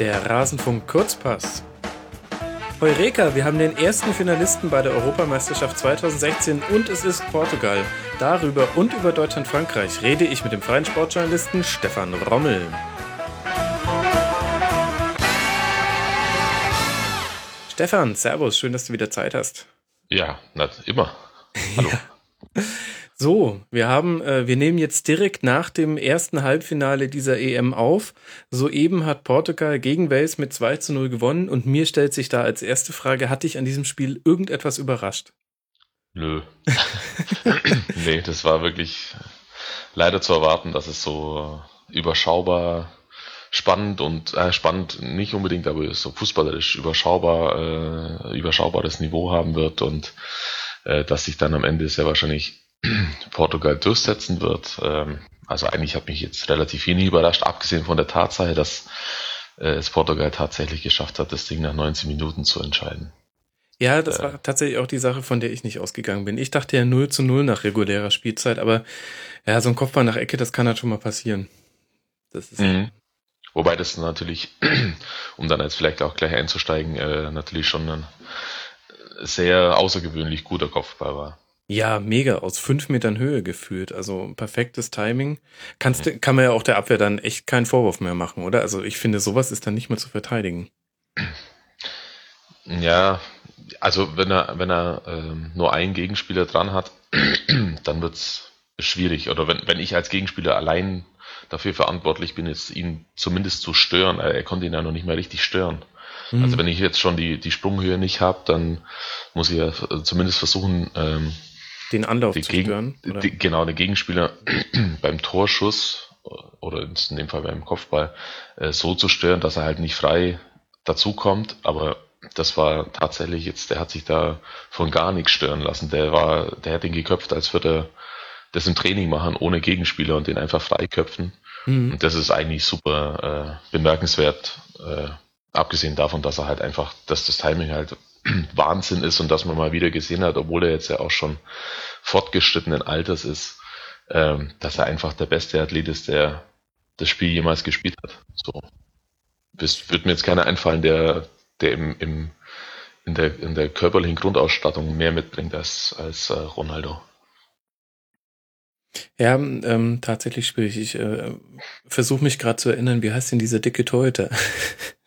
Der Rasenfunk Kurzpass. Heureka, wir haben den ersten Finalisten bei der Europameisterschaft 2016 und es ist Portugal. Darüber und über Deutschland-Frankreich rede ich mit dem freien Sportjournalisten Stefan Rommel. Stefan, Servus, schön, dass du wieder Zeit hast. Ja, na, immer. Hallo. Ja. So, wir haben, äh, wir nehmen jetzt direkt nach dem ersten Halbfinale dieser EM auf. Soeben hat Portugal gegen Wales mit 2 zu 0 gewonnen und mir stellt sich da als erste Frage, hat dich an diesem Spiel irgendetwas überrascht? Nö. nee, das war wirklich leider zu erwarten, dass es so überschaubar spannend und äh, spannend nicht unbedingt, aber so fußballerisch überschaubar, äh, überschaubares Niveau haben wird und äh, dass sich dann am Ende sehr wahrscheinlich Portugal durchsetzen wird. Ähm, also eigentlich hat mich jetzt relativ wenig überrascht, abgesehen von der Tatsache, dass äh, es Portugal tatsächlich geschafft hat, das Ding nach 19 Minuten zu entscheiden. Ja, das äh, war tatsächlich auch die Sache, von der ich nicht ausgegangen bin. Ich dachte ja 0 zu 0 nach regulärer Spielzeit, aber ja, so ein Kopfball nach Ecke, das kann halt schon mal passieren. Das ist mhm. Wobei das natürlich, um dann jetzt vielleicht auch gleich einzusteigen, äh, natürlich schon ein sehr außergewöhnlich guter Kopfball war. Ja, mega, aus fünf Metern Höhe geführt. Also perfektes Timing. Kannst, mhm. Kann man ja auch der Abwehr dann echt keinen Vorwurf mehr machen, oder? Also ich finde, sowas ist dann nicht mehr zu verteidigen. Ja, also wenn er, wenn er ähm, nur einen Gegenspieler dran hat, dann wird's schwierig. Oder wenn, wenn ich als Gegenspieler allein dafür verantwortlich bin, jetzt ihn zumindest zu stören. Er, er konnte ihn ja noch nicht mehr richtig stören. Mhm. Also wenn ich jetzt schon die, die Sprunghöhe nicht habe, dann muss ich ja zumindest versuchen, ähm, den Anlauf die zu stören? Die, genau, der Gegenspieler beim Torschuss oder in dem Fall beim Kopfball äh, so zu stören, dass er halt nicht frei dazukommt, aber das war tatsächlich jetzt, der hat sich da von gar nichts stören lassen. Der war, der hat ihn geköpft, als würde er das im Training machen, ohne Gegenspieler und den einfach freiköpfen. Mhm. Und das ist eigentlich super äh, bemerkenswert, äh, abgesehen davon, dass er halt einfach, dass das Timing halt Wahnsinn ist und dass man mal wieder gesehen hat, obwohl er jetzt ja auch schon fortgeschrittenen Alters ist, ähm, dass er einfach der beste Athlet ist, der das Spiel jemals gespielt hat. So. Das wird mir jetzt keiner einfallen, der, der im, im, in, der, in der körperlichen Grundausstattung mehr mitbringt als, als äh, Ronaldo. Ja, ähm, tatsächlich schwierig. Ich äh, versuche mich gerade zu erinnern, wie heißt denn dieser dicke Torhüter?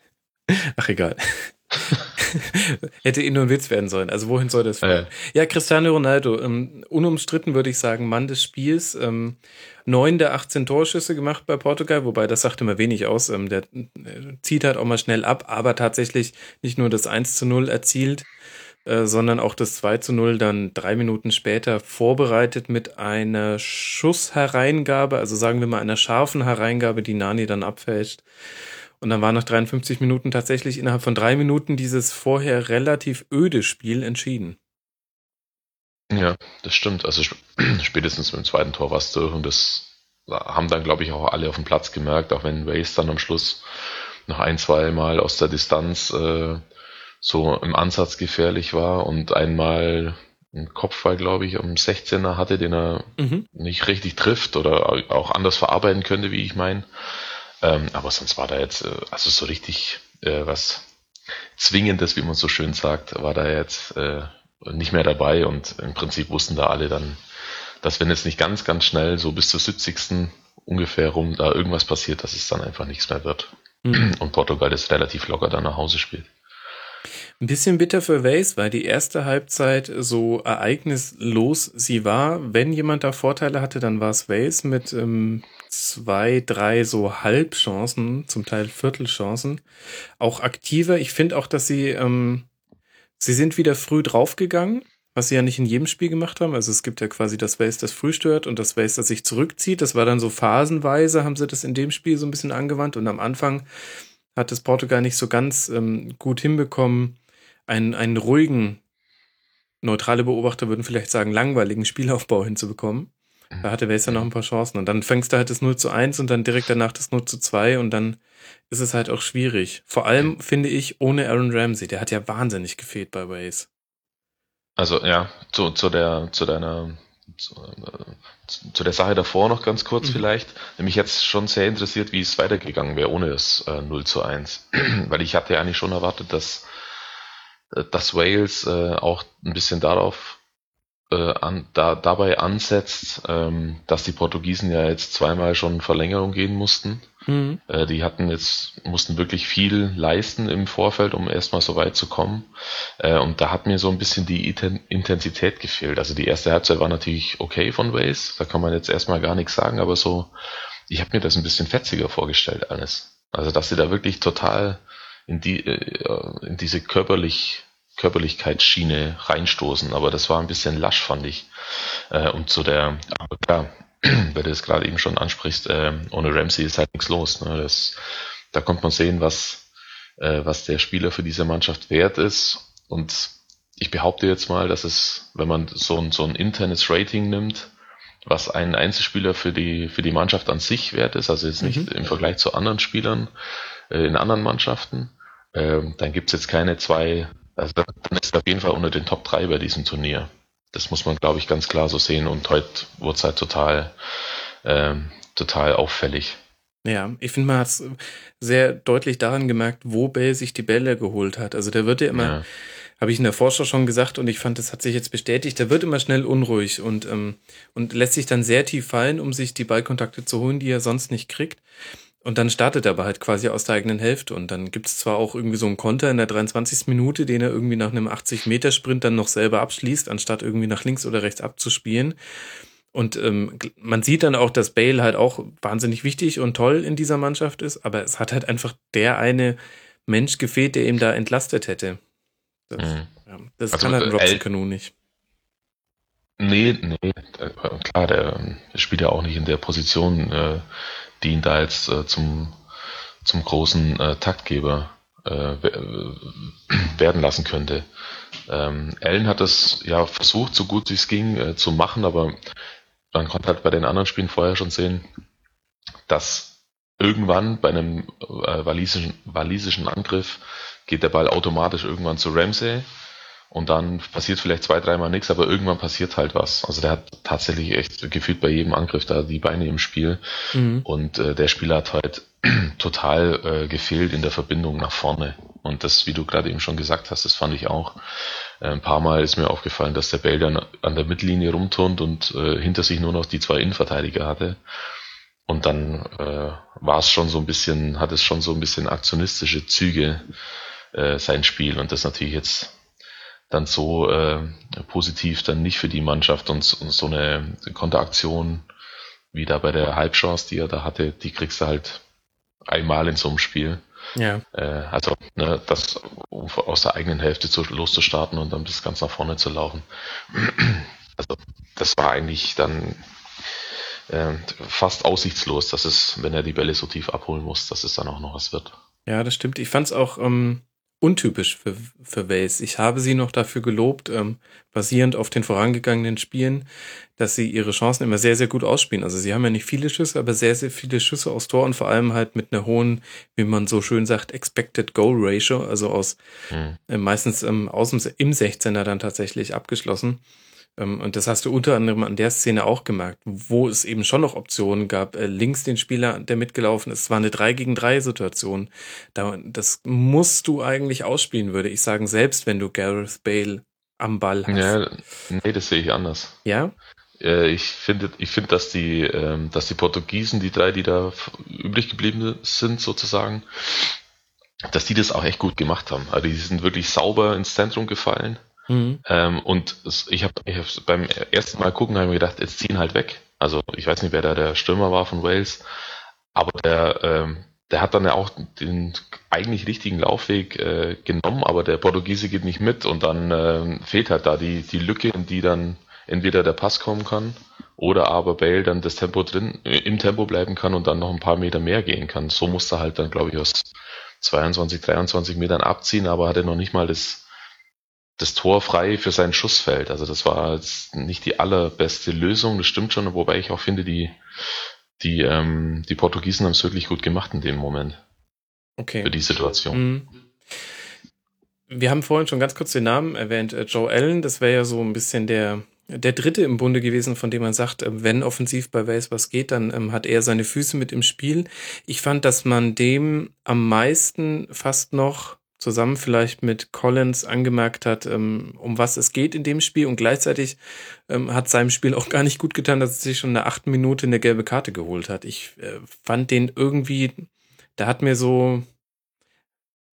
Ach egal. Hätte eh nur ein Witz werden sollen. Also wohin soll das führen? Ja, ja Cristiano Ronaldo, ähm, unumstritten würde ich sagen, Mann des Spiels. Ähm, neun der 18 Torschüsse gemacht bei Portugal, wobei das sagt immer wenig aus. Ähm, der äh, zieht halt auch mal schnell ab, aber tatsächlich nicht nur das 1 zu 0 erzielt, äh, sondern auch das 2 zu 0 dann drei Minuten später vorbereitet mit einer Schusshereingabe, also sagen wir mal einer scharfen Hereingabe, die Nani dann abfälscht. Und dann war nach 53 Minuten tatsächlich innerhalb von drei Minuten dieses vorher relativ öde Spiel entschieden. Ja, das stimmt. Also spätestens mit dem zweiten Tor war es durch und das haben dann, glaube ich, auch alle auf dem Platz gemerkt, auch wenn Waze dann am Schluss noch ein, zwei Mal aus der Distanz äh, so im Ansatz gefährlich war und einmal einen Kopfball, glaube ich, um 16er hatte, den er mhm. nicht richtig trifft oder auch anders verarbeiten könnte, wie ich meine. Ähm, aber sonst war da jetzt, äh, also so richtig äh, was Zwingendes, wie man so schön sagt, war da jetzt äh, nicht mehr dabei und im Prinzip wussten da alle dann, dass wenn jetzt nicht ganz, ganz schnell so bis zur 70. ungefähr rum da irgendwas passiert, dass es dann einfach nichts mehr wird. Mhm. Und Portugal das relativ locker dann nach Hause spielt. Ein bisschen bitter für Waze, weil die erste Halbzeit so ereignislos sie war. Wenn jemand da Vorteile hatte, dann war es Waze mit ähm, zwei, drei so Halbchancen, zum Teil Viertelchancen. Auch aktiver. Ich finde auch, dass sie, ähm, sie sind wieder früh draufgegangen, was sie ja nicht in jedem Spiel gemacht haben. Also es gibt ja quasi das Waze, das früh stört und das Waze, das sich zurückzieht. Das war dann so phasenweise, haben sie das in dem Spiel so ein bisschen angewandt und am Anfang hat es Portugal nicht so ganz ähm, gut hinbekommen, einen, einen ruhigen, neutrale Beobachter würden vielleicht sagen, langweiligen Spielaufbau hinzubekommen. Mhm. Da hatte Wales ja noch ein paar Chancen. Und dann fängst du halt das 0 zu 1 und dann direkt danach das 0 zu 2 und dann ist es halt auch schwierig. Vor allem finde ich ohne Aaron Ramsey. Der hat ja wahnsinnig gefehlt bei Wales. Also ja, zu, zu der, zu deiner zu der Sache davor noch ganz kurz mhm. vielleicht. Nämlich jetzt schon sehr interessiert, wie es weitergegangen wäre ohne das äh, 0 zu 1. Weil ich hatte ja eigentlich schon erwartet, dass, äh, dass Wales äh, auch ein bisschen darauf äh, an, da, dabei ansetzt, ähm, dass die Portugiesen ja jetzt zweimal schon Verlängerung gehen mussten. Mhm. Äh, die hatten jetzt, mussten wirklich viel leisten im Vorfeld, um erstmal so weit zu kommen. Äh, und da hat mir so ein bisschen die Intensität gefehlt. Also die erste Halbzeit war natürlich okay von Wales, da kann man jetzt erstmal gar nichts sagen, aber so, ich habe mir das ein bisschen fetziger vorgestellt alles. Also dass sie da wirklich total in die äh, in diese körperlich Körperlichkeitsschiene reinstoßen, aber das war ein bisschen lasch, fand ich. Äh, und zu der, aber klar, weil du es gerade eben schon ansprichst, äh, ohne Ramsey ist halt nichts los. Ne? Das, da kommt man sehen, was, äh, was der Spieler für diese Mannschaft wert ist. Und ich behaupte jetzt mal, dass es, wenn man so ein, so ein internes Rating nimmt, was ein Einzelspieler für die, für die Mannschaft an sich wert ist, also jetzt nicht mhm. im Vergleich zu anderen Spielern äh, in anderen Mannschaften, äh, dann gibt's jetzt keine zwei also dann ist er auf jeden Fall unter den Top 3 bei diesem Turnier. Das muss man, glaube ich, ganz klar so sehen. Und heute wurde es halt total, ähm, total auffällig. Ja, ich finde, man hat es sehr deutlich daran gemerkt, wo Bell sich die Bälle geholt hat. Also der wird ja immer, ja. habe ich in der Vorschau schon gesagt und ich fand, das hat sich jetzt bestätigt, der wird immer schnell unruhig und, ähm, und lässt sich dann sehr tief fallen, um sich die Ballkontakte zu holen, die er sonst nicht kriegt. Und dann startet er aber halt quasi aus der eigenen Hälfte. Und dann gibt's zwar auch irgendwie so einen Konter in der 23. Minute, den er irgendwie nach einem 80-Meter-Sprint dann noch selber abschließt, anstatt irgendwie nach links oder rechts abzuspielen. Und ähm, man sieht dann auch, dass Bale halt auch wahnsinnig wichtig und toll in dieser Mannschaft ist, aber es hat halt einfach der eine Mensch gefehlt, der ihm da entlastet hätte. Das, mhm. ja, das also, kann halt ein Robson äh, Canoe nicht. Nee, nee, äh, klar, der, der spielt ja auch nicht in der Position, äh, die ihn da jetzt äh, zum, zum großen äh, Taktgeber äh, werden lassen könnte. Ähm, Allen hat das ja versucht, so gut wie es ging, äh, zu machen, aber man konnte halt bei den anderen Spielen vorher schon sehen, dass irgendwann bei einem äh, walisischen, walisischen Angriff geht der Ball automatisch irgendwann zu Ramsey und dann passiert vielleicht zwei, dreimal nichts, aber irgendwann passiert halt was. Also der hat tatsächlich echt gefühlt bei jedem Angriff da die Beine im Spiel. Mhm. Und äh, der Spieler hat halt total äh, gefehlt in der Verbindung nach vorne. Und das, wie du gerade eben schon gesagt hast, das fand ich auch. Äh, ein paar Mal ist mir aufgefallen, dass der Bell dann an der Mittellinie rumturnt und äh, hinter sich nur noch die zwei Innenverteidiger hatte. Und dann äh, war es schon so ein bisschen, hat es schon so ein bisschen aktionistische Züge, äh, sein Spiel. Und das natürlich jetzt dann so äh, positiv dann nicht für die Mannschaft und, und so eine Konteraktion wie da bei der Halbchance, die er da hatte, die kriegst du halt einmal in so einem Spiel. Ja. Äh, also ne, das um aus der eigenen Hälfte zu, loszustarten und dann bis ganz nach vorne zu laufen. Also das war eigentlich dann äh, fast aussichtslos, dass es, wenn er die Bälle so tief abholen muss, dass es dann auch noch was wird. Ja, das stimmt. Ich fand es auch ähm, untypisch für, für Wales. Ich habe sie noch dafür gelobt, ähm, basierend auf den vorangegangenen Spielen, dass sie ihre Chancen immer sehr, sehr gut ausspielen. Also sie haben ja nicht viele Schüsse, aber sehr, sehr viele Schüsse aus Tor und vor allem halt mit einer hohen, wie man so schön sagt, Expected Goal Ratio, also aus mhm. äh, meistens ähm, aus dem, im 16er dann tatsächlich abgeschlossen. Ähm, und das hast du unter anderem an der Szene auch gemerkt, wo es eben schon noch Optionen gab. Äh, links den Spieler, der mitgelaufen ist, war eine 3 gegen 3 Situation. das musst du eigentlich ausspielen, würde ich sagen, selbst wenn du Gareth Bale am Ball hast. Ja, nee, das sehe ich anders. Ja? Äh, ich finde, ich finde, dass die, ähm, dass die Portugiesen, die drei, die da übrig geblieben sind, sozusagen, dass die das auch echt gut gemacht haben. Also die sind wirklich sauber ins Zentrum gefallen Mhm. Ähm, und ich habe hab beim ersten Mal gucken, habe ich mir gedacht, jetzt ziehen halt weg. Also ich weiß nicht, wer da der Stürmer war von Wales, aber der, ähm, der hat dann ja auch den eigentlich richtigen Laufweg äh, genommen, aber der Portugiese geht nicht mit und dann äh, fehlt halt da die, die Lücke, in die dann entweder der Pass kommen kann oder aber Bale dann das Tempo drin, im Tempo bleiben kann und dann noch ein paar Meter mehr gehen kann. So musste halt dann, glaube ich, aus 22, 23 Metern abziehen, aber hatte noch nicht mal das, das Tor frei für sein Schussfeld. Also das war jetzt nicht die allerbeste Lösung, das stimmt schon, wobei ich auch finde, die, die, ähm, die Portugiesen haben es wirklich gut gemacht in dem Moment. Okay. Für die Situation. Mhm. Wir haben vorhin schon ganz kurz den Namen erwähnt, äh, Joe Allen, das wäre ja so ein bisschen der, der Dritte im Bunde gewesen, von dem man sagt, äh, wenn offensiv bei Wales was geht, dann ähm, hat er seine Füße mit im Spiel. Ich fand, dass man dem am meisten fast noch zusammen vielleicht mit Collins angemerkt hat, ähm, um was es geht in dem Spiel und gleichzeitig ähm, hat seinem Spiel auch gar nicht gut getan, dass er sich schon in der achten Minute eine gelbe Karte geholt hat. Ich äh, fand den irgendwie, da hat mir so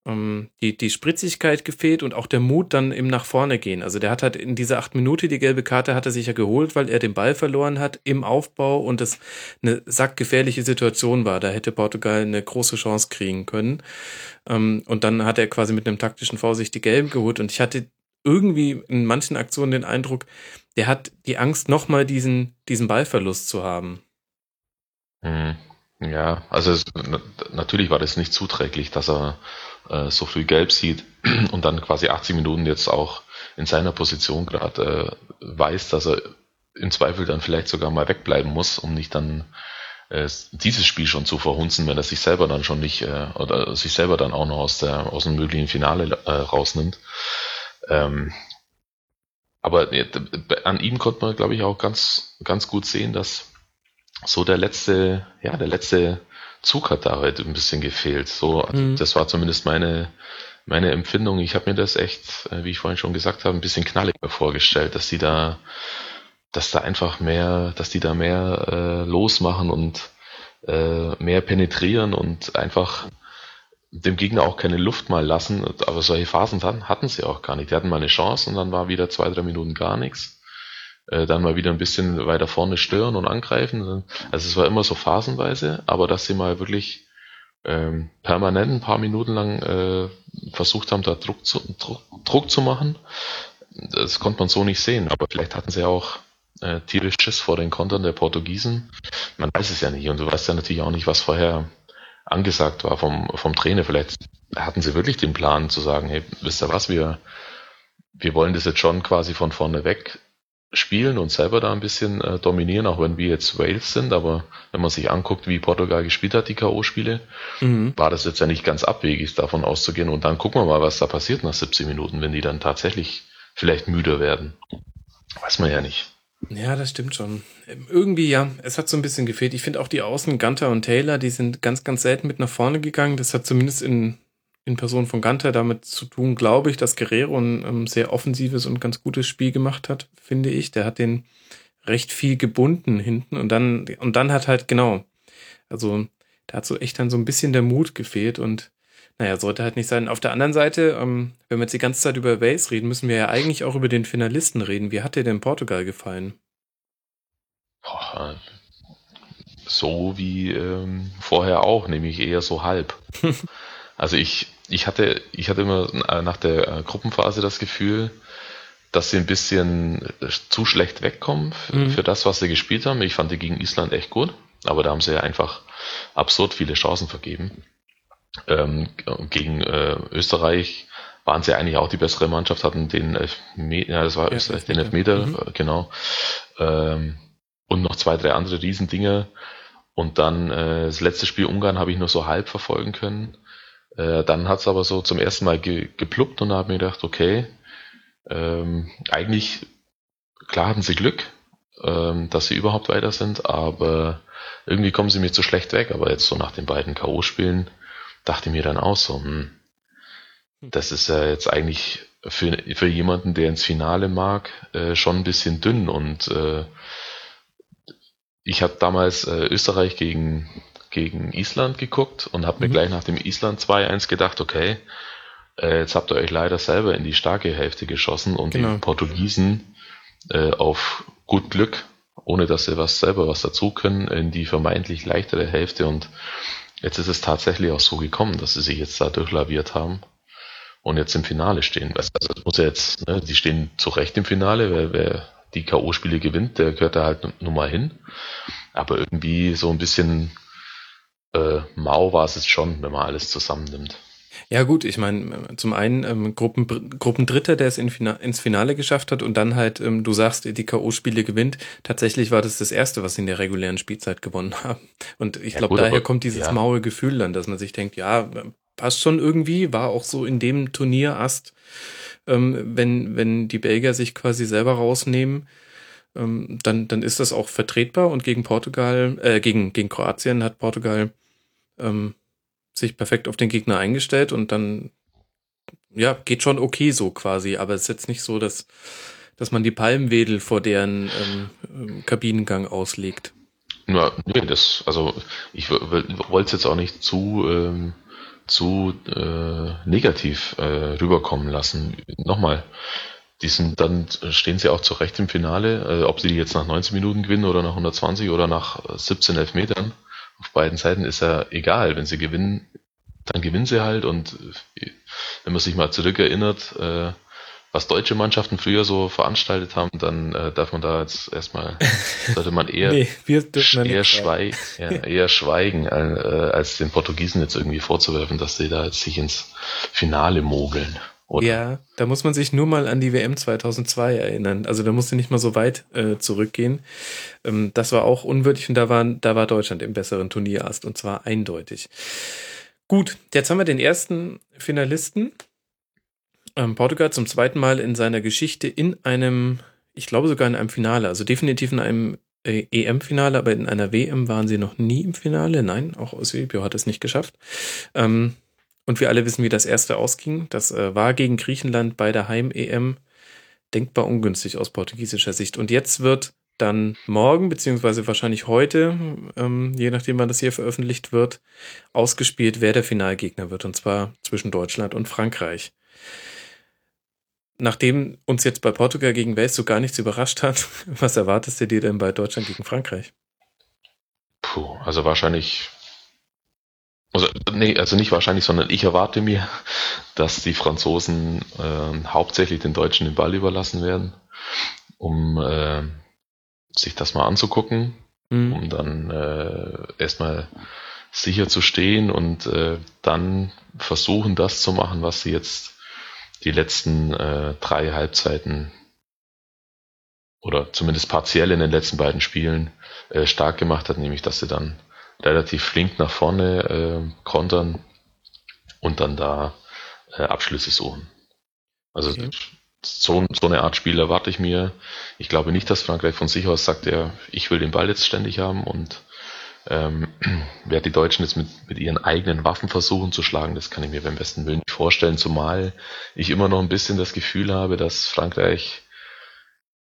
die, die Spritzigkeit gefehlt und auch der Mut dann im nach vorne gehen. Also der hat halt in dieser acht Minute die gelbe Karte hat er sich ja geholt, weil er den Ball verloren hat im Aufbau und das eine sackgefährliche Situation war. Da hätte Portugal eine große Chance kriegen können. Ähm, und dann hat er quasi mit einem taktischen Vorsicht die gelben geholt und ich hatte irgendwie in manchen Aktionen den Eindruck, der hat die Angst, nochmal diesen, diesen Ballverlust zu haben. Mhm. Ja, also es, natürlich war das nicht zuträglich, dass er äh, so früh gelb sieht und dann quasi 80 Minuten jetzt auch in seiner Position gerade äh, weiß, dass er im Zweifel dann vielleicht sogar mal wegbleiben muss, um nicht dann äh, dieses Spiel schon zu verhunzen, wenn er sich selber dann schon nicht äh, oder sich selber dann auch noch aus der aus dem möglichen Finale äh, rausnimmt. Ähm, aber äh, an ihm konnte man, glaube ich, auch ganz ganz gut sehen, dass so der letzte, ja, der letzte Zug hat da halt ein bisschen gefehlt. So, also mhm. das war zumindest meine, meine Empfindung. Ich habe mir das echt, äh, wie ich vorhin schon gesagt habe, ein bisschen knalliger vorgestellt, dass die da, dass da einfach mehr, dass die da mehr äh, losmachen und äh, mehr penetrieren und einfach dem Gegner auch keine Luft mal lassen. Aber solche Phasen hatten sie auch gar nicht. Die hatten mal eine Chance und dann war wieder zwei, drei Minuten gar nichts äh, dann mal wieder ein bisschen weiter vorne stören und angreifen. Also es war immer so phasenweise, aber dass sie mal wirklich ähm, permanent ein paar Minuten lang äh, versucht haben, da Druck zu, Druck, Druck zu machen, das konnte man so nicht sehen. Aber vielleicht hatten sie auch äh, tierisch Schiss vor den Kontern der Portugiesen. Man weiß es ja nicht. Und du weißt ja natürlich auch nicht, was vorher angesagt war vom, vom Trainer. Vielleicht hatten sie wirklich den Plan zu sagen, hey, wisst ihr was, wir, wir wollen das jetzt schon quasi von vorne weg spielen und selber da ein bisschen äh, dominieren, auch wenn wir jetzt Wales sind, aber wenn man sich anguckt, wie Portugal gespielt hat, die K.O.-Spiele, mhm. war das jetzt ja nicht ganz abwegig, davon auszugehen. Und dann gucken wir mal, was da passiert nach 70 Minuten, wenn die dann tatsächlich vielleicht müder werden. Weiß man ja nicht. Ja, das stimmt schon. Irgendwie ja, es hat so ein bisschen gefehlt. Ich finde auch die Außen, Gunter und Taylor, die sind ganz, ganz selten mit nach vorne gegangen. Das hat zumindest in in Person von Gunter damit zu tun, glaube ich, dass Guerrero ein ähm, sehr offensives und ganz gutes Spiel gemacht hat, finde ich. Der hat den recht viel gebunden hinten und dann, und dann hat halt, genau, also da hat so echt dann so ein bisschen der Mut gefehlt und naja, sollte halt nicht sein. Auf der anderen Seite, ähm, wenn wir jetzt die ganze Zeit über Wales reden, müssen wir ja eigentlich auch über den Finalisten reden. Wie hat dir denn Portugal gefallen? Boah, so wie ähm, vorher auch, nämlich eher so halb. also ich, ich hatte, ich hatte immer nach der äh, Gruppenphase das Gefühl, dass sie ein bisschen äh, zu schlecht wegkommen für, mhm. für, das, was sie gespielt haben. Ich fand die gegen Island echt gut, aber da haben sie ja einfach absurd viele Chancen vergeben. Ähm, gegen äh, Österreich waren sie eigentlich auch die bessere Mannschaft, hatten den Elfmeter, ja, das war ja, Österreich, den Elfmeter, mhm. Äh, genau. Ähm, und noch zwei, drei andere Riesendinger. Und dann äh, das letzte Spiel Ungarn habe ich nur so halb verfolgen können. Äh, dann hat es aber so zum ersten Mal ge gepluppt und da habe ich mir gedacht, okay, ähm, eigentlich, klar hatten sie Glück, ähm, dass sie überhaupt weiter sind, aber irgendwie kommen sie mir zu schlecht weg. Aber jetzt so nach den beiden K.O.-Spielen dachte ich mir dann auch so, hm, das ist ja jetzt eigentlich für, für jemanden, der ins Finale mag, äh, schon ein bisschen dünn. Und äh, ich habe damals äh, Österreich gegen gegen Island geguckt und habe mir mhm. gleich nach dem Island 2-1 gedacht, okay, äh, jetzt habt ihr euch leider selber in die starke Hälfte geschossen und genau. die Portugiesen äh, auf gut Glück, ohne dass sie was selber was dazu können, in die vermeintlich leichtere Hälfte und jetzt ist es tatsächlich auch so gekommen, dass sie sich jetzt da durchlaviert haben und jetzt im Finale stehen. Also das muss ja jetzt, ne, die stehen zu Recht im Finale, wer, wer die K.O.-Spiele gewinnt, der gehört da halt nun mal hin. Aber irgendwie so ein bisschen äh, mau war es jetzt schon, wenn man alles zusammennimmt. Ja gut, ich meine, zum einen ähm, Gruppen, Gruppendritter, der es in Fina ins Finale geschafft hat und dann halt, ähm, du sagst, die K.O.-Spiele gewinnt. Tatsächlich war das das Erste, was sie in der regulären Spielzeit gewonnen haben. Und ich ja, glaube, daher aber, kommt dieses ja. maue Gefühl dann, dass man sich denkt, ja, passt schon irgendwie, war auch so in dem Turnierast, ähm, wenn, wenn die Belgier sich quasi selber rausnehmen. ähm, dann, dann ist das auch vertretbar und gegen Portugal, äh, gegen, gegen Kroatien hat Portugal ähm, sich perfekt auf den Gegner eingestellt und dann, ja, geht schon okay so quasi, aber es ist jetzt nicht so, dass, dass man die Palmwedel vor deren ähm, ähm Kabinengang auslegt. Ja, nee, das, also ich wollte es jetzt auch nicht zu, ähm, zu äh, negativ äh, rüberkommen lassen. Nochmal, die sind, dann stehen sie auch zu Recht im Finale, äh, ob sie die jetzt nach 90 Minuten gewinnen oder nach 120 oder nach 17 Elfmetern. Auf beiden Seiten ist ja egal. Wenn sie gewinnen, dann gewinnen sie halt und äh, wenn man sich mal zurückerinnert, äh, was deutsche Mannschaften früher so veranstaltet haben, dann äh, darf man da jetzt erstmal, sollte man eher, nee, eher, schweigen, ja, eher schweigen, äh, als den Portugiesen jetzt irgendwie vorzuwerfen, dass sie da jetzt sich ins Finale mogeln. Oder? Ja, da muss man sich nur mal an die WM 2002 erinnern. Also da musste nicht mal so weit äh, zurückgehen. Ähm, das war auch unwürdig und da, waren, da war Deutschland im besseren Turnierast und zwar eindeutig. Gut, jetzt haben wir den ersten Finalisten ähm, Portugal zum zweiten Mal in seiner Geschichte in einem, ich glaube sogar in einem Finale, also definitiv in einem äh, EM-Finale, aber in einer WM waren sie noch nie im Finale. Nein, auch Eusebio hat es nicht geschafft. Ähm, und wir alle wissen, wie das erste ausging. Das äh, war gegen Griechenland bei der Heim-EM denkbar ungünstig aus portugiesischer Sicht. Und jetzt wird dann morgen, beziehungsweise wahrscheinlich heute, ähm, je nachdem wann das hier veröffentlicht wird, ausgespielt, wer der Finalgegner wird. Und zwar zwischen Deutschland und Frankreich nachdem uns jetzt bei Portugal gegen Wales so gar nichts überrascht hat, was erwartest du dir denn bei Deutschland gegen Frankreich? Puh, also wahrscheinlich, also, nee, also nicht wahrscheinlich, sondern ich erwarte mir, dass die Franzosen äh, hauptsächlich den Deutschen den Ball überlassen werden, um äh, sich das mal anzugucken, mhm. um dann äh, erstmal sicher zu stehen und äh, dann versuchen, das zu machen, was sie jetzt die letzten äh, drei Halbzeiten oder zumindest partiell in den letzten beiden Spielen äh, stark gemacht hat, nämlich dass sie dann relativ flink nach vorne äh, kontern und dann da äh, Abschlüsse suchen. Also okay. so, so eine Art Spiel erwarte ich mir. Ich glaube nicht, dass Frankreich von sich aus sagt, ja, ich will den Ball jetzt ständig haben und ähm, wer die Deutschen jetzt mit, mit ihren eigenen Waffen versuchen zu schlagen, das kann ich mir beim besten Willen nicht vorstellen, zumal ich immer noch ein bisschen das Gefühl habe, dass Frankreich,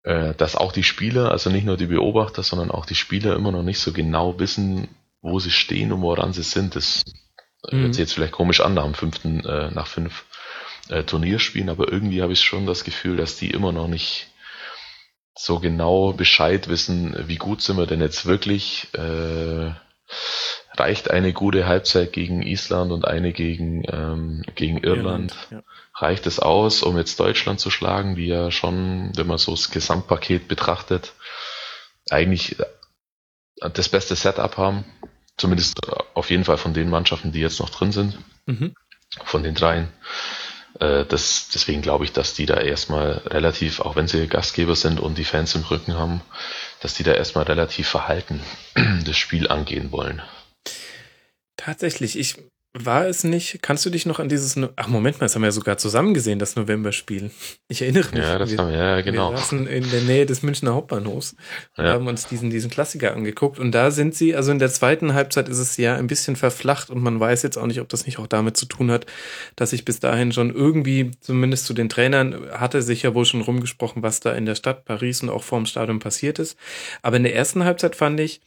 äh, dass auch die Spieler, also nicht nur die Beobachter, sondern auch die Spieler immer noch nicht so genau wissen, wo sie stehen und woran sie sind. Das mhm. hört sich jetzt vielleicht komisch an nach dem fünften, äh, nach fünf äh, Turnierspielen, aber irgendwie habe ich schon das Gefühl, dass die immer noch nicht so genau Bescheid wissen, wie gut sind wir denn jetzt wirklich. Äh, reicht eine gute Halbzeit gegen Island und eine gegen, ähm, gegen Irland. Irland ja. Reicht es aus, um jetzt Deutschland zu schlagen, die ja schon, wenn man so das Gesamtpaket betrachtet, eigentlich das beste Setup haben. Zumindest auf jeden Fall von den Mannschaften, die jetzt noch drin sind. Mhm. Von den dreien. Äh, das, deswegen glaube ich, dass die da erstmal relativ, auch wenn sie Gastgeber sind und die Fans im Rücken haben, dass die da erstmal relativ verhalten das Spiel angehen wollen. Tatsächlich, ich war es nicht, kannst du dich noch an dieses, ach Moment mal, das haben wir ja sogar zusammen gesehen, das Novemberspiel. Ich erinnere mich. Ja, das wir, haben wir, ja, genau. Wir saßen in der Nähe des Münchner Hauptbahnhofs und ja. haben uns diesen, diesen Klassiker angeguckt und da sind sie, also in der zweiten Halbzeit ist es ja ein bisschen verflacht und man weiß jetzt auch nicht, ob das nicht auch damit zu tun hat, dass ich bis dahin schon irgendwie, zumindest zu den Trainern, hatte sich ja wohl schon rumgesprochen, was da in der Stadt Paris und auch vorm Stadion passiert ist. Aber in der ersten Halbzeit fand ich,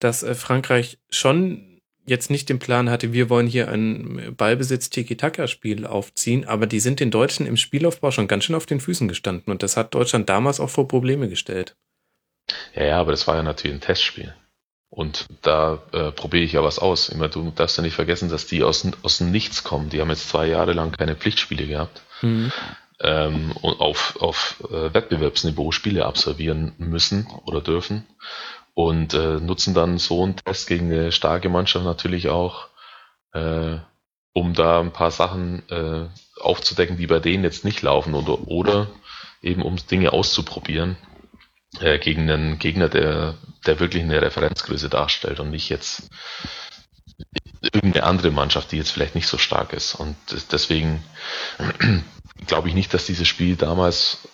dass äh, Frankreich schon jetzt nicht den Plan hatte, wir wollen hier ein Ballbesitz-Tiki-Taka-Spiel aufziehen, aber die sind den Deutschen im Spielaufbau schon ganz schön auf den Füßen gestanden und das hat Deutschland damals auch vor Probleme gestellt. Ja, ja, aber das war ja natürlich ein Testspiel. Und da äh, probiere ich ja was aus. Immer, du darfst ja nicht vergessen, dass die aus, aus dem Nichts kommen. Die haben jetzt zwei Jahre lang keine Pflichtspiele gehabt. Mhm. Ähm, und auf, auf äh, Wettbewerbsniveau Spiele absolvieren müssen oder dürfen und äh, nutzen dann so einen Test gegen eine starke Mannschaft natürlich auch, äh, um da ein paar Sachen äh, aufzudecken, die bei denen jetzt nicht laufen oder, oder eben um Dinge auszuprobieren äh, gegen einen Gegner, der, der wirklich eine Referenzgröße darstellt und nicht jetzt irgendeine andere Mannschaft, die jetzt vielleicht nicht so stark ist. Und deswegen glaube ich nicht, dass dieses Spiel damals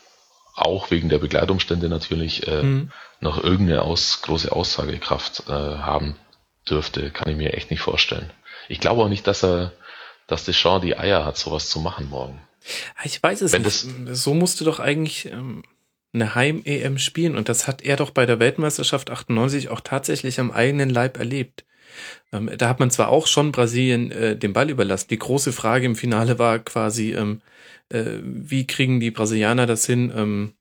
auch wegen der Begleitumstände natürlich äh, mhm. noch irgendeine aus, große Aussagekraft äh, haben dürfte, kann ich mir echt nicht vorstellen. Ich glaube auch nicht, dass er, dass Deschamps die Eier hat, sowas zu machen morgen. Ich weiß es Wenn nicht. so musste doch eigentlich ähm, eine Heim-EM spielen und das hat er doch bei der Weltmeisterschaft 98 auch tatsächlich am eigenen Leib erlebt. Ähm, da hat man zwar auch schon Brasilien äh, den Ball überlassen. Die große Frage im Finale war quasi, ähm, äh, wie kriegen die Brasilianer das hin, ähm,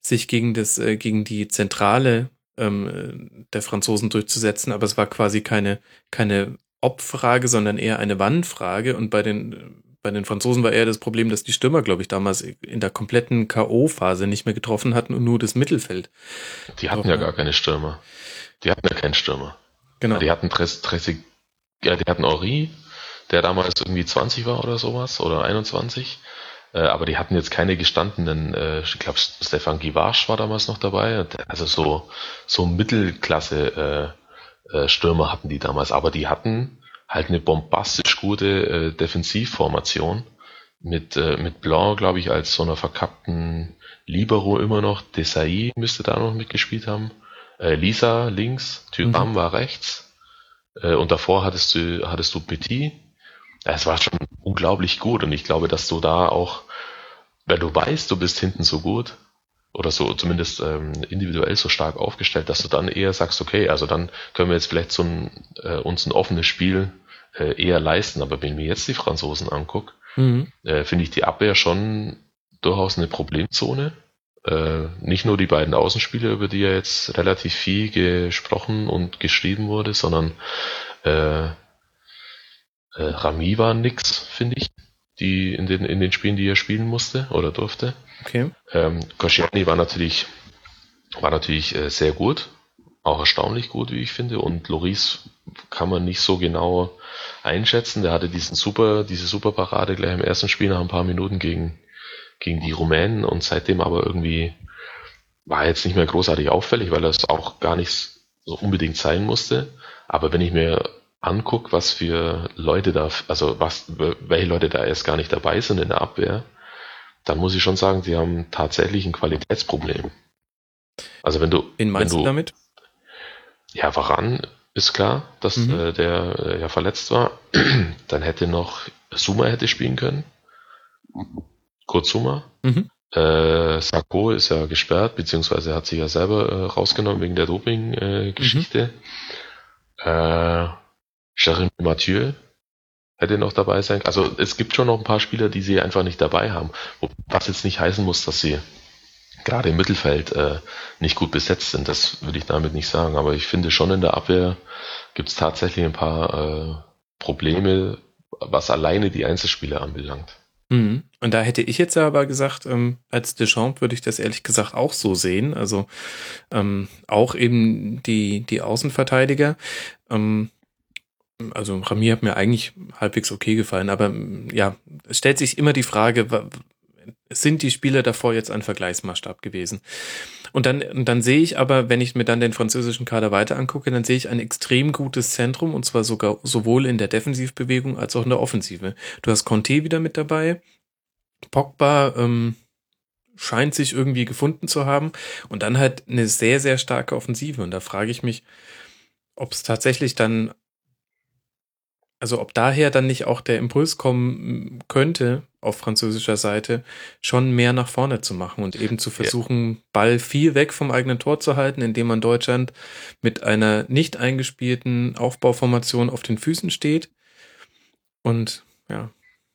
sich gegen das, äh, gegen die Zentrale ähm, der Franzosen durchzusetzen, aber es war quasi keine, keine Ob-Frage, sondern eher eine Wann-Frage und bei den bei den Franzosen war eher das Problem, dass die Stürmer, glaube ich, damals in der kompletten K.O.-Phase nicht mehr getroffen hatten und nur das Mittelfeld. Die hatten ja gar keine Stürmer. Die hatten ja keinen Stürmer. Genau. Die hatten Tres, Tressig, ja, die hatten Ori, der damals irgendwie 20 war oder sowas, oder 21. Äh, aber die hatten jetzt keine gestandenen, äh, ich glaube, Stefan Givasch war damals noch dabei. Also so, so Mittelklasse äh, äh, Stürmer hatten die damals, aber die hatten halt eine bombastisch gute äh, Defensivformation mit, äh, mit Blanc, glaube ich, als so einer verkappten Libero immer noch. Desai müsste da noch mitgespielt haben. Äh, Lisa links, Tyram mhm. war rechts. Und davor hattest du, hattest du Petit es war schon unglaublich gut und ich glaube, dass du da auch, wenn du weißt, du bist hinten so gut oder so zumindest ähm, individuell so stark aufgestellt, dass du dann eher sagst, okay, also dann können wir jetzt vielleicht so ein, äh, uns ein offenes Spiel äh, eher leisten. Aber wenn ich mir jetzt die Franzosen angucke, mhm. äh, finde ich die Abwehr schon durchaus eine Problemzone. Äh, nicht nur die beiden Außenspieler, über die ja jetzt relativ viel gesprochen und geschrieben wurde, sondern äh, äh, Rami war nix, finde ich, die in den, in den Spielen, die er spielen musste oder durfte. Okay. Ähm, Koscielny war natürlich, war natürlich äh, sehr gut, auch erstaunlich gut, wie ich finde. Und Loris kann man nicht so genau einschätzen. Der hatte diesen super, diese super Parade gleich im ersten Spiel nach ein paar Minuten gegen, gegen die Rumänen und seitdem aber irgendwie war jetzt nicht mehr großartig auffällig, weil er es auch gar nicht so unbedingt sein musste. Aber wenn ich mir angucke, was für Leute da, also was, welche Leute da erst gar nicht dabei sind in der Abwehr, dann muss ich schon sagen, sie haben tatsächlich ein Qualitätsproblem. Also wenn du, Wen meinst wenn du damit? Ja, Varan ist klar, dass mhm. äh, der äh, ja verletzt war. dann hätte noch Suma hätte spielen können. Kurt Suma. Mhm. Äh, Sako ist ja gesperrt, beziehungsweise hat sich ja selber äh, rausgenommen wegen der Doping-Geschichte. Äh, mhm. Jeremy Mathieu hätte noch dabei sein. Also es gibt schon noch ein paar Spieler, die sie einfach nicht dabei haben. Was jetzt nicht heißen muss, dass sie gerade im Mittelfeld äh, nicht gut besetzt sind. Das würde ich damit nicht sagen. Aber ich finde schon in der Abwehr gibt es tatsächlich ein paar äh, Probleme, was alleine die Einzelspieler anbelangt. Mhm. Und da hätte ich jetzt aber gesagt, ähm, als Deschamps würde ich das ehrlich gesagt auch so sehen. Also ähm, auch eben die, die Außenverteidiger. Ähm, also Rami hat mir eigentlich halbwegs okay gefallen, aber ja, es stellt sich immer die Frage, sind die Spieler davor jetzt ein Vergleichsmaßstab gewesen? Und dann, und dann sehe ich aber, wenn ich mir dann den französischen Kader weiter angucke, dann sehe ich ein extrem gutes Zentrum und zwar sogar sowohl in der Defensivbewegung als auch in der Offensive. Du hast Conte wieder mit dabei, Pogba ähm, scheint sich irgendwie gefunden zu haben und dann halt eine sehr, sehr starke Offensive. Und da frage ich mich, ob es tatsächlich dann also ob daher dann nicht auch der Impuls kommen könnte, auf französischer Seite, schon mehr nach vorne zu machen und eben zu versuchen, ja. Ball viel weg vom eigenen Tor zu halten, indem man Deutschland mit einer nicht eingespielten Aufbauformation auf den Füßen steht. Und ja.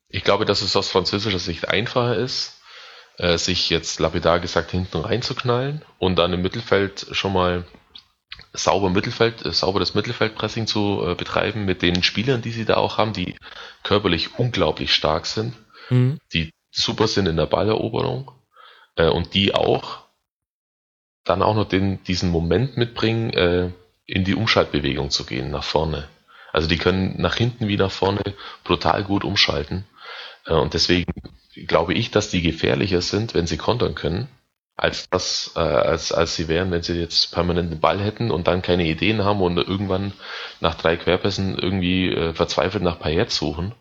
Ich glaube, dass es aus französischer Sicht einfacher ist, äh, sich jetzt lapidar gesagt hinten reinzuknallen und dann im Mittelfeld schon mal sauber Mittelfeld, äh, sauberes Mittelfeldpressing zu äh, betreiben mit den Spielern, die sie da auch haben, die körperlich unglaublich stark sind, mhm. die super sind in der Balleroberung äh, und die auch dann auch noch den, diesen Moment mitbringen, äh, in die Umschaltbewegung zu gehen, nach vorne. Also die können nach hinten wie nach vorne brutal gut umschalten. Äh, und deswegen glaube ich, dass die gefährlicher sind, wenn sie kontern können, als das, äh, als, als sie wären, wenn sie jetzt permanent den Ball hätten und dann keine Ideen haben und irgendwann nach drei Querpässen irgendwie äh, verzweifelt nach Payet suchen,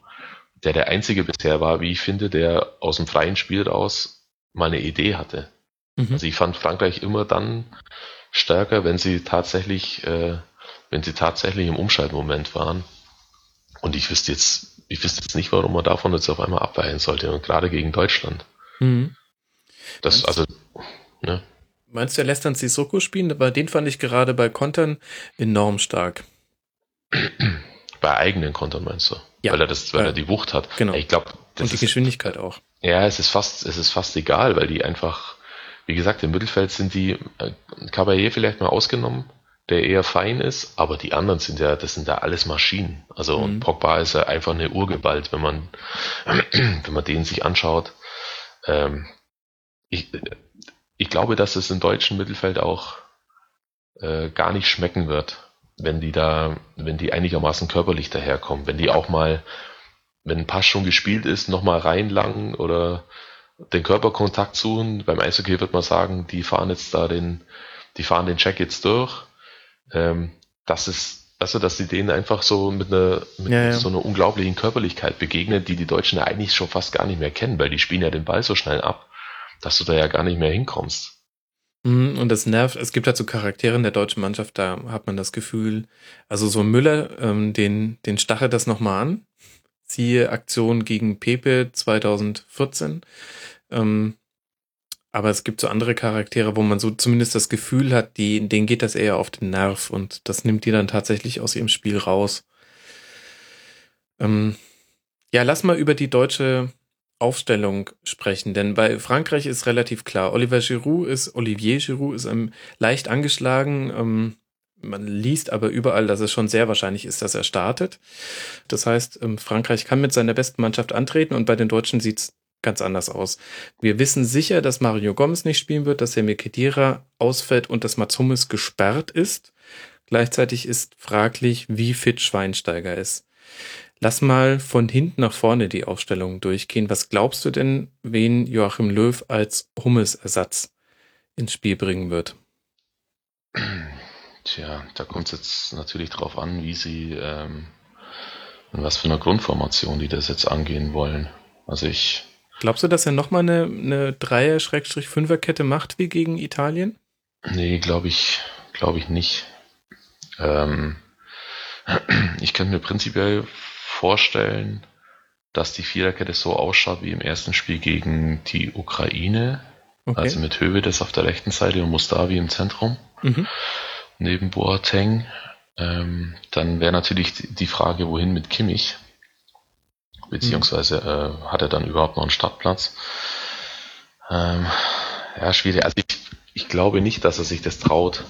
der der einzige bisher war, wie ich finde, der aus dem freien Spiel raus mal eine Idee hatte. Mhm. Also ich fand Frankreich immer dann stärker, wenn sie tatsächlich, äh, wenn sie tatsächlich im Umschaltmoment waren. Und ich wüsste jetzt, ich wüsste jetzt nicht, warum man davon jetzt auf einmal abweichen sollte. Und gerade gegen Deutschland. Mhm. Das, meinst, also, ne? Meinst du, er lässt dann Sissoko spielen? Weil den fand ich gerade bei Kontern enorm stark. Bei eigenen Kontern meinst du? Ja. Weil er das, weil ja. er die Wucht hat. Genau. Ich glaube, und die Geschwindigkeit auch. Ja, es ist fast, es ist fast egal, weil die einfach, wie gesagt, im Mittelfeld sind die, äh, Caballé vielleicht mal ausgenommen, der eher fein ist, aber die anderen sind ja, das sind ja alles Maschinen. Also mhm. und Pogba ist ja einfach eine Urgewalt, wenn man, wenn man den sich anschaut. Ähm, ich, ich glaube, dass es im deutschen Mittelfeld auch äh, gar nicht schmecken wird, wenn die da, wenn die einigermaßen körperlich daherkommen, wenn die auch mal wenn ein Pass schon gespielt ist, nochmal reinlangen oder den Körperkontakt suchen. Beim Eishockey wird man sagen, die fahren jetzt da den, die fahren den Check jetzt durch. Ähm, das ist, also, dass sie denen einfach so mit einer, mit ja, ja. so einer unglaublichen Körperlichkeit begegnen, die die Deutschen ja eigentlich schon fast gar nicht mehr kennen, weil die spielen ja den Ball so schnell ab, dass du da ja gar nicht mehr hinkommst. Mhm, und das nervt, es gibt halt so Charaktere in der deutschen Mannschaft, da hat man das Gefühl, also so Müller, ähm, den, den stachelt das nochmal an, Siehe Aktion gegen Pepe 2014. Ähm, aber es gibt so andere Charaktere, wo man so zumindest das Gefühl hat, die, denen geht das eher auf den Nerv und das nimmt die dann tatsächlich aus ihrem Spiel raus. Ähm, ja, lass mal über die deutsche Aufstellung sprechen, denn bei Frankreich ist relativ klar, Oliver Giroud ist, Olivier Giroud ist ähm, leicht angeschlagen, ähm, man liest aber überall, dass es schon sehr wahrscheinlich ist, dass er startet. Das heißt, ähm, Frankreich kann mit seiner besten Mannschaft antreten und bei den Deutschen sieht es ganz anders aus. Wir wissen sicher, dass Mario Gomez nicht spielen wird, dass der Kedira ausfällt und dass Mats Hummels gesperrt ist. Gleichzeitig ist fraglich, wie fit Schweinsteiger ist. Lass mal von hinten nach vorne die Aufstellung durchgehen. Was glaubst du denn, wen Joachim Löw als Hummels-Ersatz ins Spiel bringen wird? Tja, da kommt es jetzt natürlich drauf an, wie sie, ähm, in was für einer Grundformation die das jetzt angehen wollen. Also ich. Glaubst du, dass er nochmal eine, eine Dreier-Fünfer-Kette macht wie gegen Italien? Nee, glaube ich, glaube ich nicht. Ähm, ich könnte mir prinzipiell vorstellen, dass die Viererkette so ausschaut wie im ersten Spiel gegen die Ukraine. Okay. Also mit Hövedes auf der rechten Seite und Mustavi im Zentrum. Mhm neben Boateng. Ähm, dann wäre natürlich die Frage, wohin mit Kimmich? Beziehungsweise äh, hat er dann überhaupt noch einen Startplatz? Ähm, ja, schwierig. Also ich, ich glaube nicht, dass er sich das traut,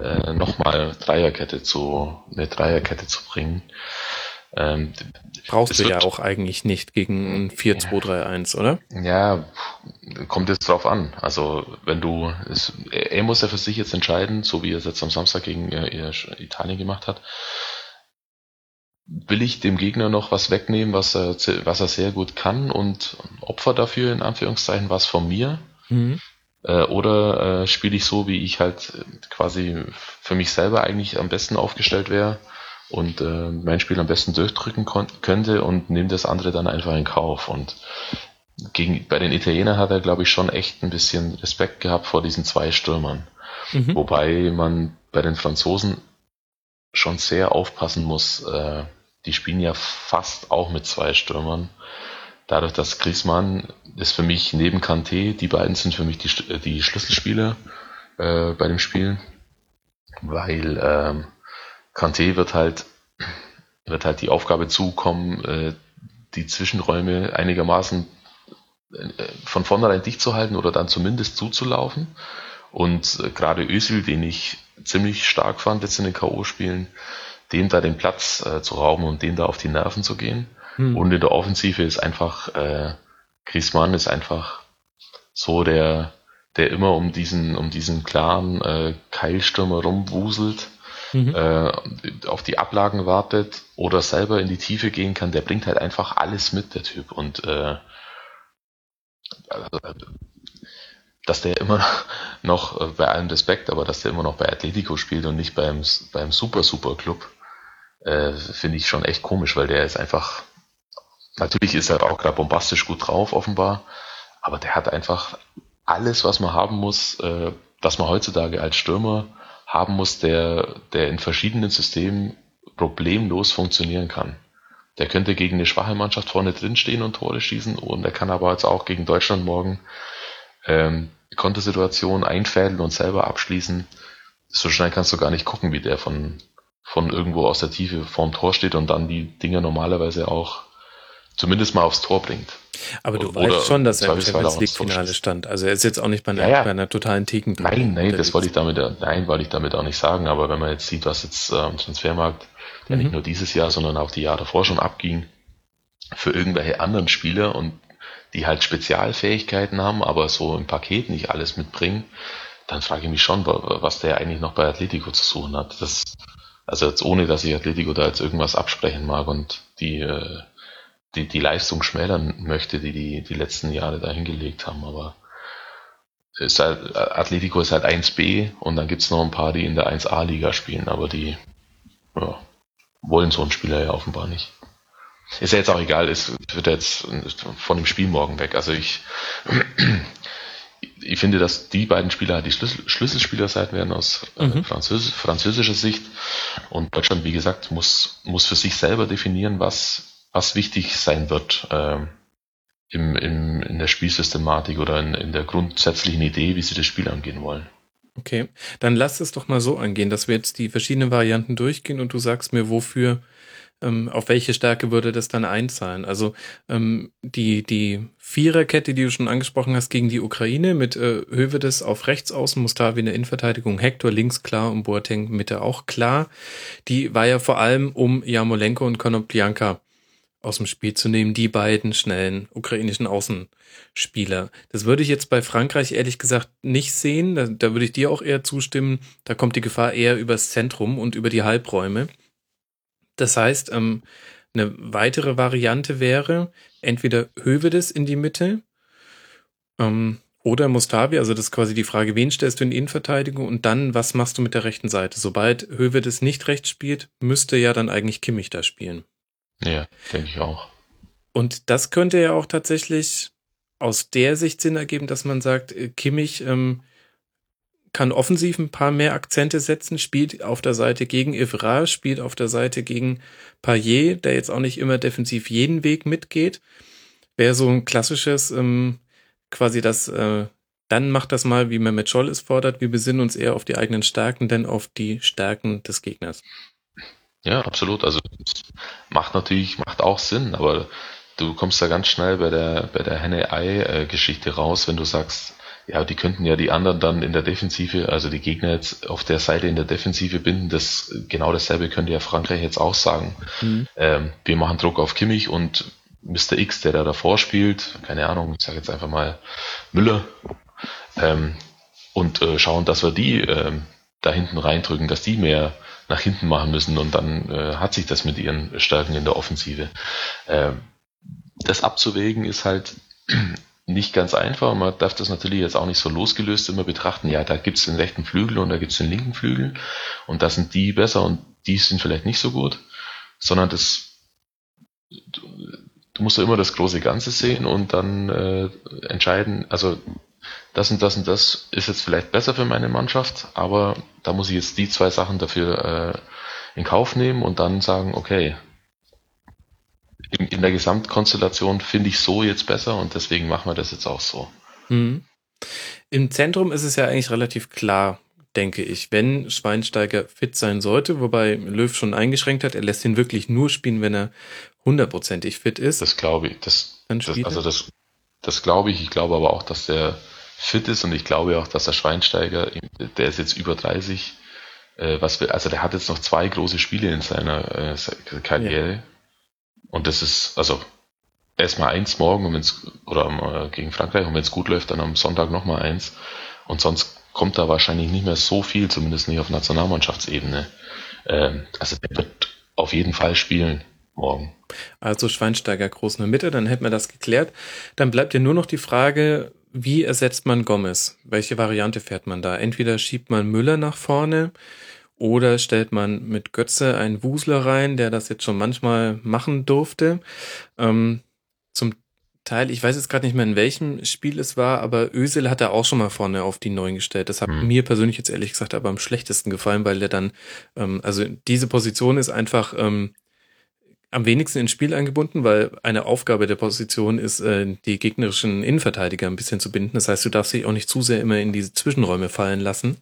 äh, nochmal Dreierkette zu, eine Dreierkette zu bringen. Ähm, Brauchst du ja auch eigentlich nicht gegen ein 4-2-3-1, oder? Ja, kommt jetzt drauf an. Also, wenn du, es, er muss ja für sich jetzt entscheiden, so wie er es jetzt am Samstag gegen äh, Italien gemacht hat. Will ich dem Gegner noch was wegnehmen, was er, was er sehr gut kann und Opfer dafür, in Anführungszeichen, was von mir? Mhm. Äh, oder äh, spiele ich so, wie ich halt quasi für mich selber eigentlich am besten aufgestellt wäre? Und äh, mein Spiel am besten durchdrücken könnte und nimmt das andere dann einfach in Kauf. Und gegen, bei den Italienern hat er, glaube ich, schon echt ein bisschen Respekt gehabt vor diesen zwei Stürmern. Mhm. Wobei man bei den Franzosen schon sehr aufpassen muss. Äh, die spielen ja fast auch mit zwei Stürmern. Dadurch, dass Griezmann ist für mich neben Kanté, die beiden sind für mich die, die Schlüsselspieler äh, bei dem Spiel, weil ähm, Kanté wird halt, wird halt die Aufgabe zukommen, äh, die Zwischenräume einigermaßen äh, von vornherein dicht zu halten oder dann zumindest zuzulaufen. Und äh, gerade Özil, den ich ziemlich stark fand jetzt in den K.O.-Spielen, dem da den Platz äh, zu rauben und dem da auf die Nerven zu gehen. Hm. Und in der Offensive ist einfach, äh, Griezmann ist einfach so der, der immer um diesen, um diesen klaren äh, Keilstürmer rumwuselt mhm. äh, auf die Ablagen wartet oder selber in die Tiefe gehen kann, der bringt halt einfach alles mit, der Typ. Und äh, dass der immer noch, äh, bei allem Respekt, aber dass der immer noch bei Atletico spielt und nicht beim, beim Super Super Club, äh, finde ich schon echt komisch, weil der ist einfach, natürlich ist er auch gerade bombastisch gut drauf, offenbar, aber der hat einfach alles, was man haben muss, äh, dass man heutzutage als Stürmer haben muss, der, der in verschiedenen Systemen problemlos funktionieren kann. Der könnte gegen eine schwache Mannschaft vorne drin stehen und Tore schießen und er kann aber jetzt auch gegen Deutschland morgen ähm, Kontosituationen einfädeln und selber abschließen. So schnell kannst du gar nicht gucken, wie der von, von irgendwo aus der Tiefe vorm Tor steht und dann die Dinge normalerweise auch zumindest mal aufs Tor bringt. Aber du Oder weißt schon, dass er im Champions League Finale stand. Also er ist jetzt auch nicht bei einer, ja, ja. bei einer totalen Theken. Nein, nein, das wollte ich damit, nein, wollte ich damit auch nicht sagen. Aber wenn man jetzt sieht, was jetzt äh, am Transfermarkt, der mhm. nicht nur dieses Jahr, sondern auch die Jahre davor schon abging, für irgendwelche anderen Spieler und die halt Spezialfähigkeiten haben, aber so im Paket nicht alles mitbringen, dann frage ich mich schon, was der eigentlich noch bei Atletico zu suchen hat. Das, also jetzt ohne, dass ich Atletico da jetzt irgendwas absprechen mag und die äh, die, die Leistung schmälern möchte, die, die die letzten Jahre da hingelegt haben. Aber ist halt, Atletico ist halt 1b und dann gibt's noch ein paar, die in der 1a-Liga spielen, aber die ja, wollen so einen Spieler ja offenbar nicht. Ist ja jetzt auch egal, es wird jetzt von dem Spiel morgen weg. Also ich, ich finde, dass die beiden Spieler halt die Schlüssel, Schlüsselspieler sein werden aus äh, mhm. Französ französischer Sicht. Und Deutschland, wie gesagt, muss, muss für sich selber definieren, was, was wichtig sein wird äh, im, im, in der Spielsystematik oder in, in der grundsätzlichen Idee, wie sie das Spiel angehen wollen. Okay, dann lass es doch mal so angehen, dass wir jetzt die verschiedenen Varianten durchgehen und du sagst mir, wofür, ähm, auf welche Stärke würde das dann einzahlen. Also ähm, die, die Viererkette, die du schon angesprochen hast, gegen die Ukraine mit äh, Hövedes auf rechts außen, Mustavi in der Innenverteidigung, Hector links klar und Boateng Mitte auch klar. Die war ja vor allem um Jamolenko und Konoplyanka aus dem Spiel zu nehmen, die beiden schnellen ukrainischen Außenspieler. Das würde ich jetzt bei Frankreich ehrlich gesagt nicht sehen. Da, da würde ich dir auch eher zustimmen. Da kommt die Gefahr eher übers Zentrum und über die Halbräume. Das heißt, ähm, eine weitere Variante wäre entweder Hövedes in die Mitte ähm, oder Mustavi. Also das ist quasi die Frage, wen stellst du in Innenverteidigung und dann, was machst du mit der rechten Seite? Sobald Hövedes nicht rechts spielt, müsste ja dann eigentlich Kimmich da spielen. Ja, denke ich auch. Und das könnte ja auch tatsächlich aus der Sicht Sinn ergeben, dass man sagt, äh, Kimmich ähm, kann offensiv ein paar mehr Akzente setzen, spielt auf der Seite gegen Evra, spielt auf der Seite gegen Payet, der jetzt auch nicht immer defensiv jeden Weg mitgeht. Wäre so ein klassisches, ähm, quasi das, äh, dann macht das mal, wie Mehmet Scholl es fordert, wir besinnen uns eher auf die eigenen Stärken, denn auf die Stärken des Gegners. Ja, absolut. Also macht natürlich, macht auch Sinn, aber du kommst da ganz schnell bei der bei der Henne-Ei-Geschichte raus, wenn du sagst, ja, die könnten ja die anderen dann in der Defensive, also die Gegner jetzt auf der Seite in der Defensive binden. Das genau dasselbe könnte ja Frankreich jetzt auch sagen. Mhm. Ähm, wir machen Druck auf Kimmich und Mr. X, der da davor spielt, keine Ahnung, ich sage jetzt einfach mal Müller, ähm, und äh, schauen, dass wir die ähm, da hinten reindrücken, dass die mehr nach hinten machen müssen und dann äh, hat sich das mit ihren Stärken in der Offensive. Äh, das abzuwägen ist halt nicht ganz einfach. Man darf das natürlich jetzt auch nicht so losgelöst immer betrachten. Ja, da gibt's den rechten Flügel und da gibt's den linken Flügel und da sind die besser und die sind vielleicht nicht so gut, sondern das du, musst ja immer das große Ganze sehen und dann äh, entscheiden, also das und das und das ist jetzt vielleicht besser für meine Mannschaft, aber da muss ich jetzt die zwei Sachen dafür äh, in Kauf nehmen und dann sagen, okay, in, in der Gesamtkonstellation finde ich so jetzt besser und deswegen machen wir das jetzt auch so. Mhm. Im Zentrum ist es ja eigentlich relativ klar, denke ich, wenn Schweinsteiger fit sein sollte, wobei Löw schon eingeschränkt hat, er lässt ihn wirklich nur spielen, wenn er hundertprozentig fit ist. Das glaube ich. Das, das also das, das glaube ich. Ich glaube aber auch, dass der fit ist und ich glaube auch, dass der Schweinsteiger, der ist jetzt über 30, äh, was wir, also der hat jetzt noch zwei große Spiele in seiner äh, Karriere ja. und das ist, also erstmal eins morgen und wenn's, oder äh, gegen Frankreich und wenn es gut läuft, dann am Sonntag nochmal eins und sonst kommt da wahrscheinlich nicht mehr so viel, zumindest nicht auf Nationalmannschaftsebene. Ähm, also der wird auf jeden Fall spielen morgen. Also Schweinsteiger groß in der Mitte, dann hätten wir das geklärt. Dann bleibt ja nur noch die Frage, wie ersetzt man Gomez? Welche Variante fährt man da? Entweder schiebt man Müller nach vorne oder stellt man mit Götze einen Wusler rein, der das jetzt schon manchmal machen durfte. Ähm, zum Teil, ich weiß jetzt gerade nicht mehr, in welchem Spiel es war, aber Ösel hat er auch schon mal vorne auf die neuen gestellt. Das hat hm. mir persönlich jetzt ehrlich gesagt aber am schlechtesten gefallen, weil der dann, ähm, also diese Position ist einfach ähm, am wenigsten ins Spiel eingebunden, weil eine Aufgabe der Position ist, äh, die gegnerischen Innenverteidiger ein bisschen zu binden. Das heißt, du darfst dich auch nicht zu sehr immer in diese Zwischenräume fallen lassen.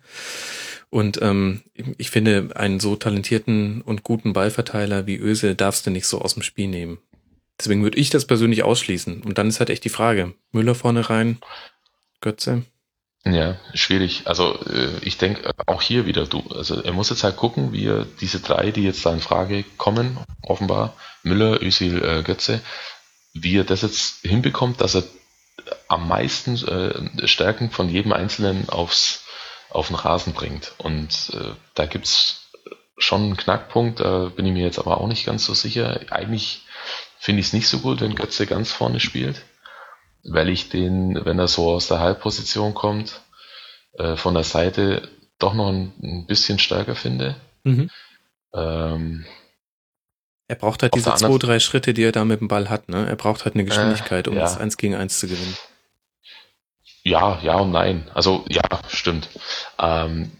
Und ähm, ich finde, einen so talentierten und guten Ballverteiler wie Ösel darfst du nicht so aus dem Spiel nehmen. Deswegen würde ich das persönlich ausschließen. Und dann ist halt echt die Frage, Müller vorne rein, Götze. Ja, schwierig. Also äh, ich denke äh, auch hier wieder, du, also er muss jetzt halt gucken, wie er diese drei, die jetzt da in Frage kommen, offenbar, Müller, Özil, äh, Götze, wie er das jetzt hinbekommt, dass er am meisten äh, Stärken von jedem Einzelnen aufs auf den Rasen bringt. Und äh, da gibt's schon einen Knackpunkt, da bin ich mir jetzt aber auch nicht ganz so sicher. Eigentlich finde ich es nicht so gut, wenn Götze ganz vorne spielt, weil ich den, wenn er so aus der Halbposition kommt, äh, von der Seite doch noch ein, ein bisschen stärker finde. Mhm. Ähm, er braucht halt diese zwei, drei Schritte, die er da mit dem Ball hat. Ne? Er braucht halt eine Geschwindigkeit, um äh, ja. das eins gegen eins zu gewinnen. Ja, ja und nein. Also ja, stimmt. Ähm,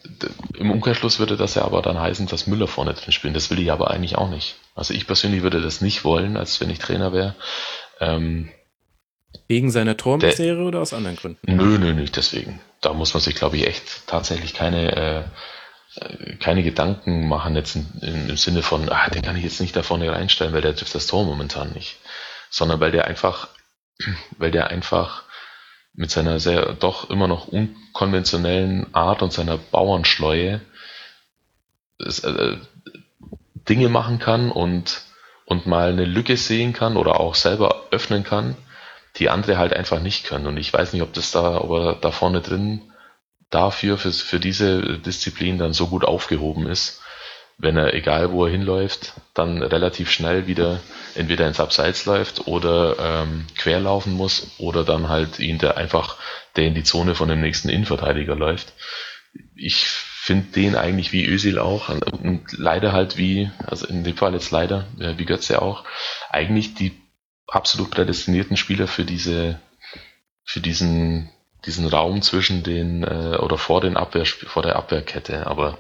Im Umkehrschluss würde das ja aber dann heißen, dass Müller vorne drin spielt. Das will ich aber eigentlich auch nicht. Also ich persönlich würde das nicht wollen, als wenn ich Trainer wäre. Ähm, Wegen seiner Tormisere oder aus anderen Gründen? Nö, nö, nicht deswegen. Da muss man sich, glaube ich, echt tatsächlich keine, äh, keine Gedanken machen jetzt in, in, im Sinne von, ah, den kann ich jetzt nicht da vorne reinstellen, weil der trifft das Tor momentan nicht. Sondern weil der einfach, weil der einfach mit seiner sehr doch immer noch unkonventionellen Art und seiner Bauernschleue äh, Dinge machen kann und, und mal eine Lücke sehen kann oder auch selber öffnen kann, die andere halt einfach nicht können. Und ich weiß nicht, ob das da, ob er da vorne drin dafür, für, für diese Disziplin dann so gut aufgehoben ist, wenn er, egal wo er hinläuft, dann relativ schnell wieder entweder ins Abseits läuft oder ähm, querlaufen muss oder dann halt ihn der einfach, der in die Zone von dem nächsten Innenverteidiger läuft. Ich finde den eigentlich wie Özil auch und leider halt wie, also in dem Fall jetzt leider, äh, wie Götze auch, eigentlich die absolut prädestinierten Spieler für diese, für diesen, diesen Raum zwischen den äh, oder vor den Abwehr, vor der Abwehrkette. Aber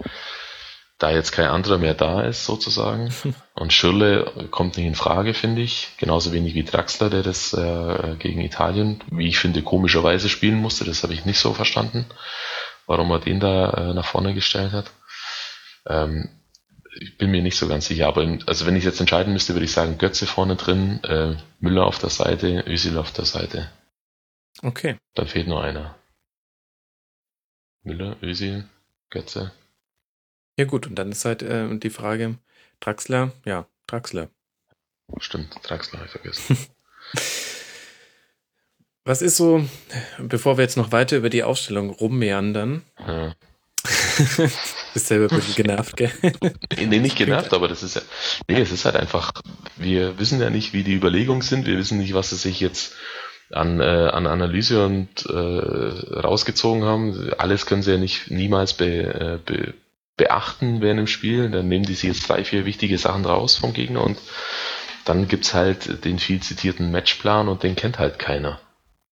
da jetzt kein anderer mehr da ist, sozusagen. Und Schürle kommt nicht in Frage, finde ich. Genauso wenig wie Draxler, der das äh, gegen Italien, wie ich finde, komischerweise spielen musste. Das habe ich nicht so verstanden, warum er den da äh, nach vorne gestellt hat. Ähm, ich bin mir nicht so ganz sicher, aber also wenn ich jetzt entscheiden müsste, würde ich sagen, Götze vorne drin, äh, Müller auf der Seite, Özil auf der Seite. Okay. Dann fehlt nur einer. Müller, Özil, Götze. Ja gut, und dann ist halt äh, die Frage, Draxler, ja, Draxler. Stimmt, Draxler habe ich vergessen. Was ist so, bevor wir jetzt noch weiter über die Aufstellung rummeandern? Ja. Bist selber ein bisschen genervt, gell? nee, nicht genervt, aber das ist ja, nee, es ist halt einfach, wir wissen ja nicht, wie die Überlegungen sind, wir wissen nicht, was sie sich jetzt an, äh, an Analyse und äh, rausgezogen haben. Alles können sie ja nicht niemals be, äh, be, beachten während dem Spiel. Dann nehmen die sich jetzt drei, vier wichtige Sachen raus vom Gegner und dann gibt's halt den viel zitierten Matchplan und den kennt halt keiner.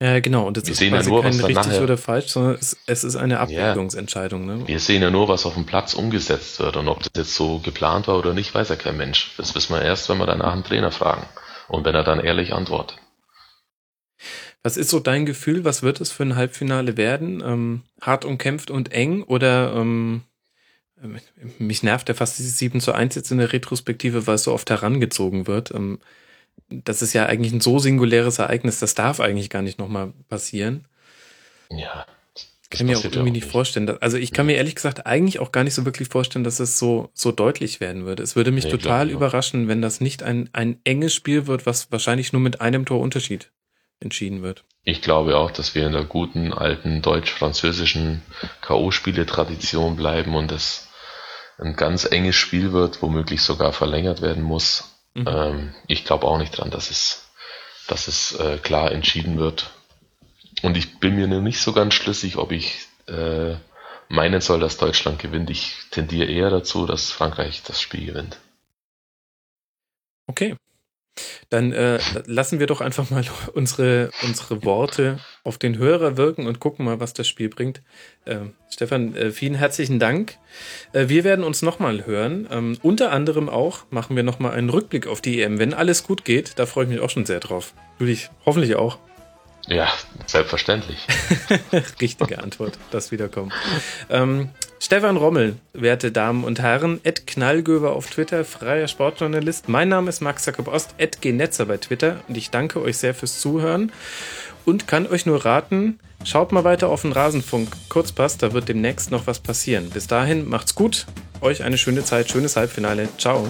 Ja, genau. Und das wir ist sehen quasi ja nur, kein richtig nachher, oder falsch, sondern es, es ist eine Abwägungsentscheidung. Ne? Wir sehen ja nur, was auf dem Platz umgesetzt wird. Und ob das jetzt so geplant war oder nicht, weiß ja kein Mensch. Das wissen wir erst, wenn wir danach einen Trainer fragen. Und wenn er dann ehrlich antwortet. Was ist so dein Gefühl? Was wird es für ein Halbfinale werden? Ähm, hart umkämpft und eng oder ähm, mich nervt ja fast dieses 7 zu 1 jetzt in der Retrospektive, weil es so oft herangezogen wird. Ähm, das ist ja eigentlich ein so singuläres Ereignis, das darf eigentlich gar nicht nochmal passieren. Ja. Ich kann mir auch irgendwie nicht vorstellen. Dass, also ich kann mir ehrlich gesagt eigentlich auch gar nicht so wirklich vorstellen, dass es so, so deutlich werden würde. Es würde mich nee, total überraschen, wenn das nicht ein, ein enges Spiel wird, was wahrscheinlich nur mit einem Torunterschied entschieden wird. Ich glaube auch, dass wir in der guten alten deutsch-französischen K.O.-Spiele-Tradition bleiben und das ein ganz enges Spiel wird, womöglich sogar verlängert werden muss. Mhm. Ähm, ich glaube auch nicht dran, dass es, dass es äh, klar entschieden wird. Und ich bin mir nicht so ganz schlüssig, ob ich äh, meinen soll, dass Deutschland gewinnt. Ich tendiere eher dazu, dass Frankreich das Spiel gewinnt. Okay. Dann äh, lassen wir doch einfach mal unsere, unsere Worte auf den Hörer wirken und gucken mal, was das Spiel bringt. Äh, Stefan, äh, vielen herzlichen Dank. Äh, wir werden uns nochmal hören. Ähm, unter anderem auch machen wir nochmal einen Rückblick auf die EM. Wenn alles gut geht, da freue ich mich auch schon sehr drauf. Du dich hoffentlich auch. Ja, selbstverständlich. Richtige Antwort, das wiederkommt. Ähm, Stefan Rommel, werte Damen und Herren, Ed Knallgöber auf Twitter, freier Sportjournalist. Mein Name ist Max Jakob Ost, Ed Genetzer bei Twitter und ich danke euch sehr fürs Zuhören und kann euch nur raten, schaut mal weiter auf den Rasenfunk Kurzpass, da wird demnächst noch was passieren. Bis dahin, macht's gut, euch eine schöne Zeit, schönes Halbfinale. Ciao.